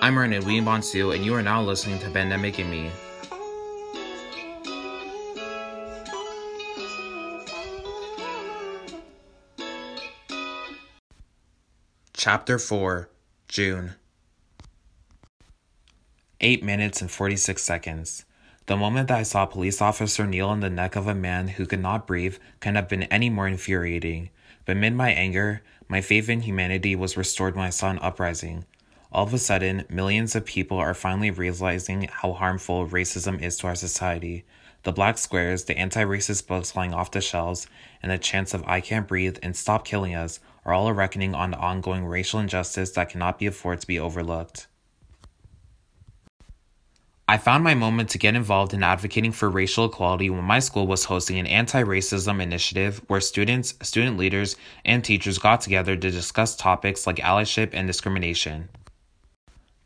I'm Ernan Bonsu, and you are now listening to Pandemic and Me. Chapter 4 June 8 minutes and 46 seconds. The moment that I saw a police officer kneel on the neck of a man who could not breathe couldn't have been any more infuriating. But amid my anger, my faith in humanity was restored when I saw an uprising. All of a sudden, millions of people are finally realizing how harmful racism is to our society. The black squares, the anti racist books flying off the shelves, and the chants of I can't breathe and stop killing us are all a reckoning on the ongoing racial injustice that cannot be afforded to be overlooked. I found my moment to get involved in advocating for racial equality when my school was hosting an anti racism initiative where students, student leaders, and teachers got together to discuss topics like allyship and discrimination.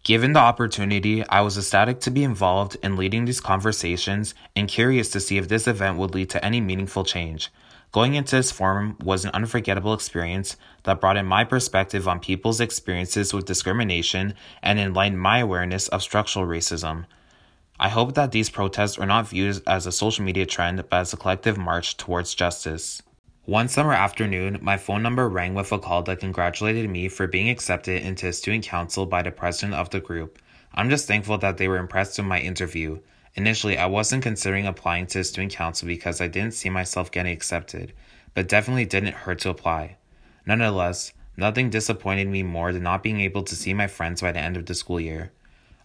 Given the opportunity, I was ecstatic to be involved in leading these conversations and curious to see if this event would lead to any meaningful change. Going into this forum was an unforgettable experience that brought in my perspective on people's experiences with discrimination and enlightened my awareness of structural racism. I hope that these protests are not viewed as a social media trend, but as a collective march towards justice. One summer afternoon, my phone number rang with a call that congratulated me for being accepted into student council by the president of the group. I'm just thankful that they were impressed with my interview. Initially, I wasn't considering applying to student council because I didn't see myself getting accepted, but definitely didn't hurt to apply. Nonetheless, nothing disappointed me more than not being able to see my friends by the end of the school year.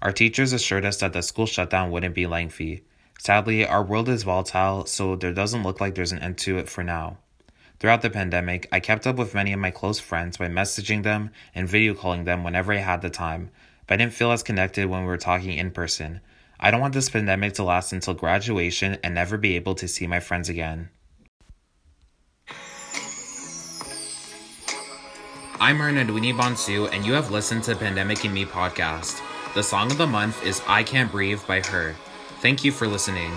Our teachers assured us that the school shutdown wouldn't be lengthy. Sadly, our world is volatile, so there doesn't look like there's an end to it for now. Throughout the pandemic, I kept up with many of my close friends by messaging them and video calling them whenever I had the time, but I didn't feel as connected when we were talking in person. I don't want this pandemic to last until graduation and never be able to see my friends again. I'm Ernan Bonsu, and you have listened to Pandemic and Me podcast. The song of the month is I Can't Breathe by Her. Thank you for listening.